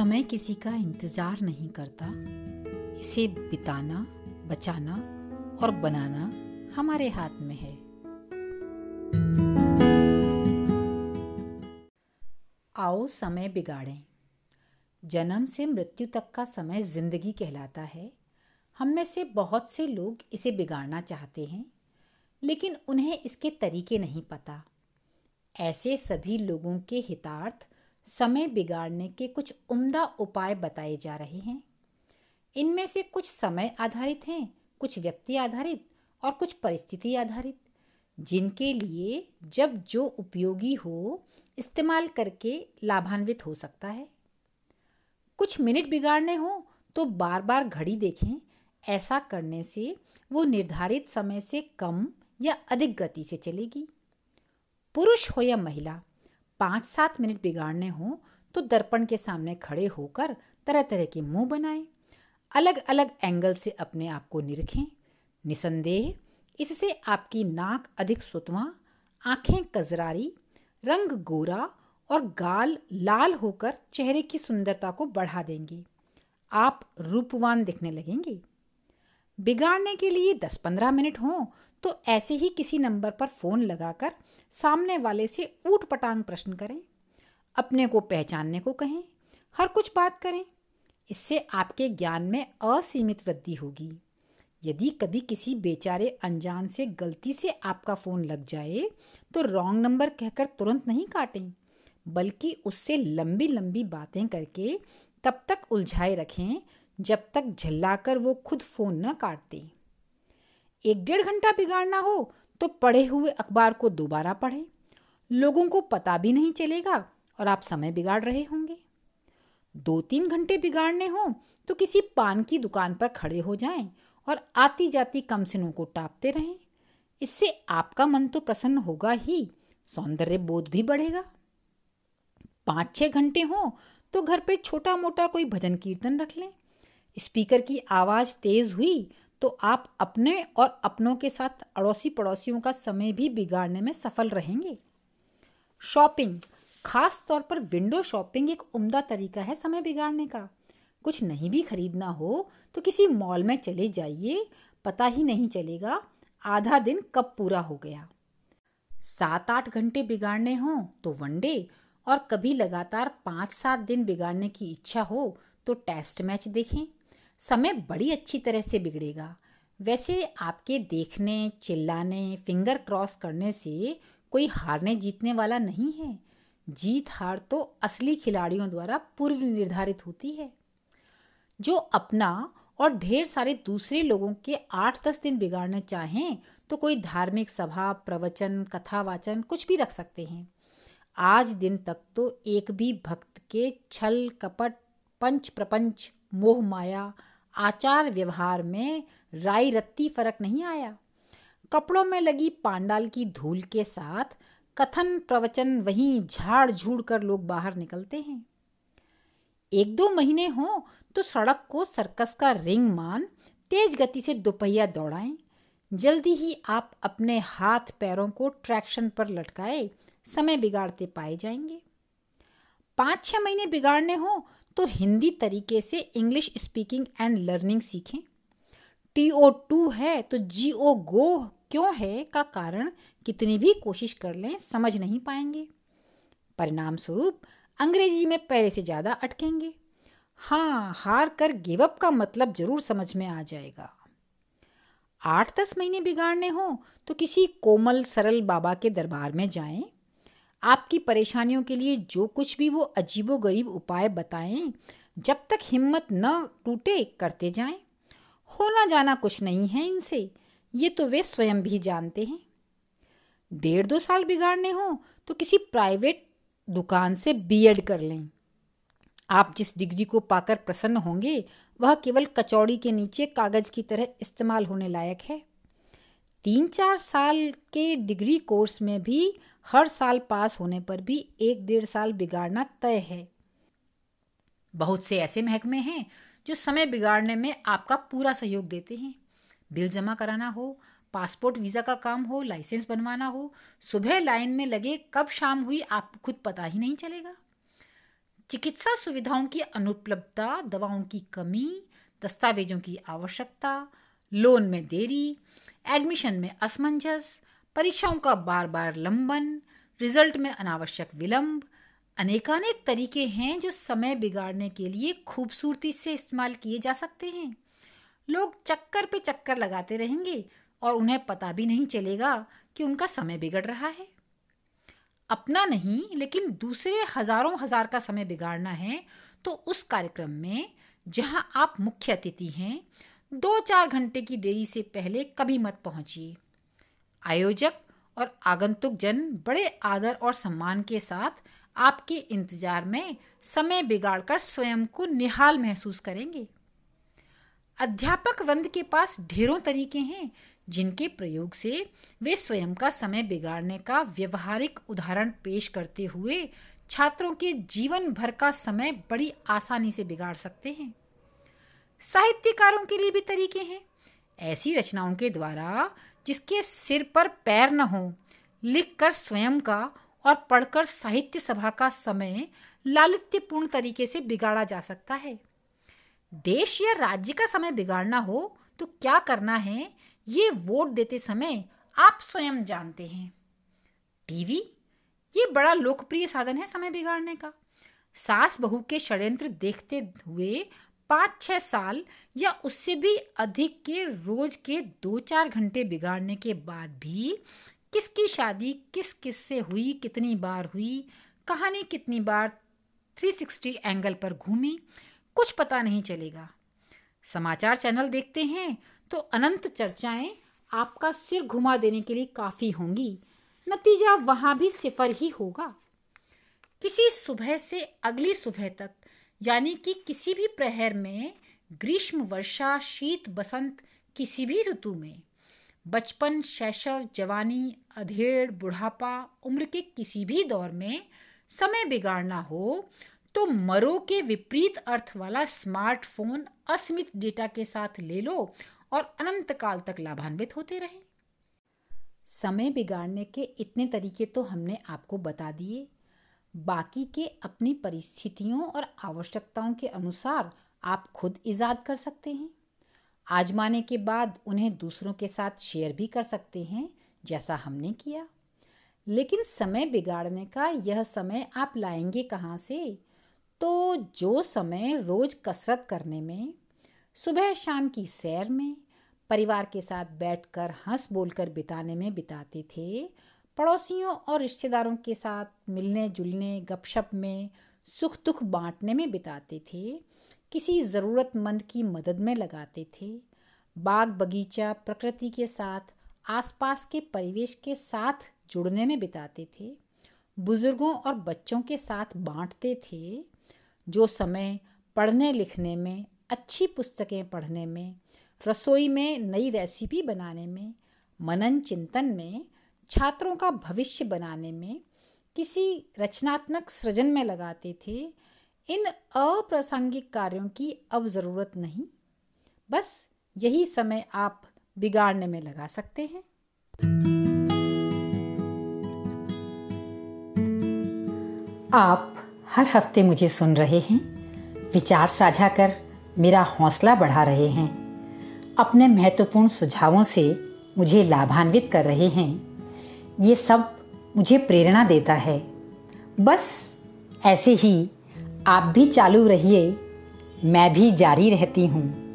समय किसी का इंतज़ार नहीं करता। इसे बिताना, बचाना और बनाना हमारे हाथ में है। आओ समय बिगाड़ें। जन्म से मृत्यु तक का समय ज़िंदगी कहलाता है। हम में से बहुत से लोग इसे बिगाड़ना चाहते हैं, लेकिन उन्हें इसके तरीके नहीं पता। ऐसे सभी लोगों के हितार्थ समय बिगाड़ने के कुछ उम्दा उपाय बताए जा रहे हैं। इनमें से कुछ समय आधारित हैं, कुछ व्यक्ति आधारित और कुछ परिस्थिति आधारित, जिनके लिए जब जो उपयोगी हो, इस्तेमाल करके लाभान्वित हो सकता है। कुछ मिनट बिगाड़ने हो तो बार बार घड़ी देखें। ऐसा करने से वो निर्धारित समय से कम या अधिक गति से चलेगी। पुरुष हो या महिला पाँच सात मिनट बिगाड़ने हो तो दर्पण के सामने खड़े होकर तरह तरह के मुँह बनाएँ अलग अलग एंगल से अपने आप को निरखें, निसंदेह, इससे आपकी नाक अधिक सुतवा, आँखें कजरारी, रंग गोरा और गाल लाल होकर चेहरे की सुंदरता को बढ़ा देंगे। आप रूपवान दिखने लगेंगे। बिगाड़ने के लिए 10-15 मिनट हों तो ऐसे ही किसी नंबर पर फ़ोन लगाकर सामने वाले से ऊट पटांग प्रश्न करें, अपने को पहचानने को कहें, हर कुछ बात करें। इससे आपके ज्ञान में असीमित वृद्धि होगी। यदि कभी किसी बेचारे अनजान से गलती से आपका फ़ोन लग जाए तो रॉन्ग नंबर कहकर तुरंत नहीं काटें, बल्कि उससे लंबी लंबी बातें करके तब तक उलझाए रखें, जब तक झल्लाकर वो खुद फ़ोन न काट दे एक डेढ़ घंटा बिगाड़ना हो तो पढ़े हुए अखबार को दोबारा पढ़ें। लोगों को पता भी नहीं चलेगा और आप समय बिगाड़ रहे होंगे। दो तीन घंटे बिगाड़ने हो तो किसी पान की दुकान पर खड़े हो जाएँ और आती जाती कमसिनों को टापते रहें। इससे आपका मन तो प्रसन्न होगा ही, सौंदर्य बोध भी बढ़ेगा। पाँच छः घंटे हो तो घर पे छोटा मोटा कोई भजन कीर्तन रख लें। स्पीकर की आवाज़ तेज़ हुई तो आप अपने और अपनों के साथ अड़ोसी पड़ोसियों का समय भी बिगाड़ने में सफल रहेंगे। शॉपिंग, खास तौर पर विंडो शॉपिंग एक उम्दा तरीका है समय बिगाड़ने का। कुछ नहीं भी खरीदना हो तो किसी मॉल में चले जाइए, पता ही नहीं चलेगा आधा दिन कब पूरा हो गया। सात आठ घंटे बिगाड़ने हो तो वनडे और कभी लगातार पाँच सात दिन बिगाड़ने की इच्छा हो तो टेस्ट मैच देखें। समय बड़ी अच्छी तरह से बिगड़ेगा। वैसे आपके देखने, चिल्लाने फिंगर क्रॉस करने से कोई हारने जीतने वाला नहीं है। जीत, हार तो असली खिलाड़ियों द्वारा पूर्व निर्धारित होती है। जो अपना और ढेर सारे दूसरे लोगों के आठ दस दिन बिगाड़ना चाहें तो कोई धार्मिक सभा, प्रवचन, कथावाचन कुछ भी रख सकते हैं। आज दिन तक तो एक भी भक्त के छल, कपट पंच प्रपंच मोह माया, आचार व्यवहार में राई रत्ती फ़र्क नहीं आया। कपड़ों में लगी पांडाल की धूल के साथ कथन प्रवचन वहीं झाड़ झूड़ कर लोग बाहर निकलते हैं। एक दो महीने हो तो सड़क को सर्कस का रिंग मान तेज गति से दोपहिया दौड़ाएँ। जल्दी ही आप अपने हाथ पैरों को ट्रैक्शन पर लटकाए समय बिगाड़ते पाए जाएँगे। पाँच छः महीने बिगाड़ने हो तो हिंदी तरीके से इंग्लिश स्पीकिंग एंड लर्निंग सीखें। टी ओ टू है तो जी ओ गो क्यों है का कारण कितनी भी कोशिश कर लें, समझ नहीं पाएँगे। परिणाम स्वरूप अंग्रेज़ी में पहले से ज़्यादा अटकेंगे। हाँ हार कर गिव अप का मतलब ज़रूर समझ में आ जाएगा। आठ दस महीने बिगाड़ने हो तो किसी कोमल सरल बाबा के दरबार में जाएँ। आपकी परेशानियों के लिए जो कुछ भी वो अजीबो गरीब उपाय बताएँ, जब तक हिम्मत न टूटे, करते जाएँ। होना जाना कुछ नहीं है इनसे, ये तो वे स्वयं भी जानते हैं। डेढ़ दो साल बिगाड़ने हो तो किसी प्राइवेट दुकान से बीएड कर लें। आप जिस डिग्री को पाकर प्रसन्न होंगे, वह केवल कचौड़ी के नीचे कागज़ की तरह इस्तेमाल होने लायक है। तीन चार साल के डिग्री कोर्स में भी हर साल पास होने पर भी एक डेढ़ साल बिगाड़ना तय है। बहुत से ऐसे महकमे हैं जो समय बिगाड़ने में आपका पूरा सहयोग देते हैं। बिल जमा कराना हो, पासपोर्ट वीज़ा का काम हो, लाइसेंस बनवाना हो, सुबह लाइन में लगे कब शाम हुई आप खुद पता ही नहीं चलेगा। चिकित्सा सुविधाओं की अनुपलब्धता, दवाओं की कमी, दस्तावेजों की आवश्यकता, लोन में देरी, एडमिशन में असमंजस परीक्षाओं का बार बार लंबन, रिज़ल्ट में अनावश्यक विलंब, अनेकानेक तरीके हैं जो समय बिगाड़ने के लिए खूबसूरती से इस्तेमाल किए जा सकते हैं। लोग चक्कर पे चक्कर लगाते रहेंगे और उन्हें पता भी नहीं चलेगा कि उनका समय बिगड़ रहा है। अपना नहीं, लेकिन दूसरे हज़ारों हज़ार का समय बिगाड़ना है तो उस कार्यक्रम में जहाँ आप मुख्य अतिथि हैं, दो चार घंटे की देरी से पहले कभी मत पहुंचिए। आयोजक और आगंतुक जन बड़े आदर और सम्मान के साथ आपके इंतज़ार में समय बिगाड़कर स्वयं को निहाल महसूस करेंगे। अध्यापक वृंद के पास ढेरों तरीके हैं, जिनके प्रयोग से वे स्वयं का समय बिगाड़ने का व्यवहारिक उदाहरण पेश करते हुए छात्रों के जीवन भर का समय बड़ी आसानी से बिगाड़ सकते हैं। साहित्यकारों के लिए भी तरीके हैं। ऐसी रचनाओं के द्वारा जिसके सिर पर पैर न हो, लिखकर स्वयं का और पढ़कर साहित्य सभा का समय लालित्यपूर्ण तरीके से बिगाड़ा जा सकता है। देश या राज्य का समय बिगाड़ना हो तो क्या करना है, ये वोट देते समय आप स्वयं जानते हैं। टीवी? ये बड़ा लोकप्रिय साधन है समय बिगाड़ने का। सास बहू के षड्यंत्र देखते हुए पाँच छः साल या उससे भी अधिक के रोज के दो चार घंटे बिगाड़ने के बाद भी किसकी शादी किस किस से हुई, कितनी बार हुई, कहानी कितनी बार 360 एंगल पर घूमी, कुछ पता नहीं चलेगा। समाचार चैनल देखते हैं तो अनंत चर्चाएँ आपका सिर घुमा देने के लिए काफ़ी होंगी। नतीजा वहाँ भी सिफर ही होगा। किसी सुबह से अगली सुबह तक यानी कि किसी भी प्रहर में, ग्रीष्म, वर्षा, शीत, बसंत, किसी भी ऋतु में, बचपन, शैशव, जवानी, अधेड़, बुढ़ापा, उम्र के किसी भी दौर में समय बिगाड़ना हो तो मरो के विपरीत अर्थ वाला स्मार्टफ़ोन असीमित डेटा के साथ ले लो और अनंत काल तक लाभान्वित होते रहें। समय बिगाड़ने के इतने तरीके तो हमने आपको बता दिए। बाकी के अपनी परिस्थितियों और आवश्यकताओं के अनुसार आप खुद ईजाद कर सकते हैं। आजमाने के बाद उन्हें दूसरों के साथ शेयर भी कर सकते हैं, जैसा हमने किया। लेकिन समय बिगाड़ने का यह समय आप लाएँगे कहाँ से? तो जो समय रोज कसरत करने में, सुबह शाम की सैर में, परिवार के साथ बैठकर हंस बोलकर बिताने में बिताते थे पड़ोसियों और रिश्तेदारों के साथ मिलने जुलने, गपशप में सुख दुख बांटने में बिताते थे। किसी ज़रूरतमंद की मदद में लगाते थे। बाग बगीचा प्रकृति के साथ, आसपास के परिवेश के साथ जुड़ने में बिताते थे। बुज़ुर्गों और बच्चों के साथ बांटते थे, जो समय पढ़ने लिखने में, अच्छी पुस्तकें पढ़ने में, रसोई में नई रेसिपी बनाने में, मनन चिंतन में छात्रों का भविष्य बनाने में किसी रचनात्मक सृजन में लगाते थे, इन अप्रासंगिक कार्यों की अब ज़रूरत नहीं। बस यही समय आप बिगाड़ने में लगा सकते हैं। आप हर हफ़्ते मुझे सुन रहे हैं। विचार साझा कर मेरा हौसला बढ़ा रहे हैं। अपने महत्वपूर्ण सुझावों से मुझे लाभान्वित कर रहे हैं। ये सब मुझे प्रेरणा देता है। बस ऐसे ही आप भी चालू रहिए, मैं भी जारी रहती हूँ।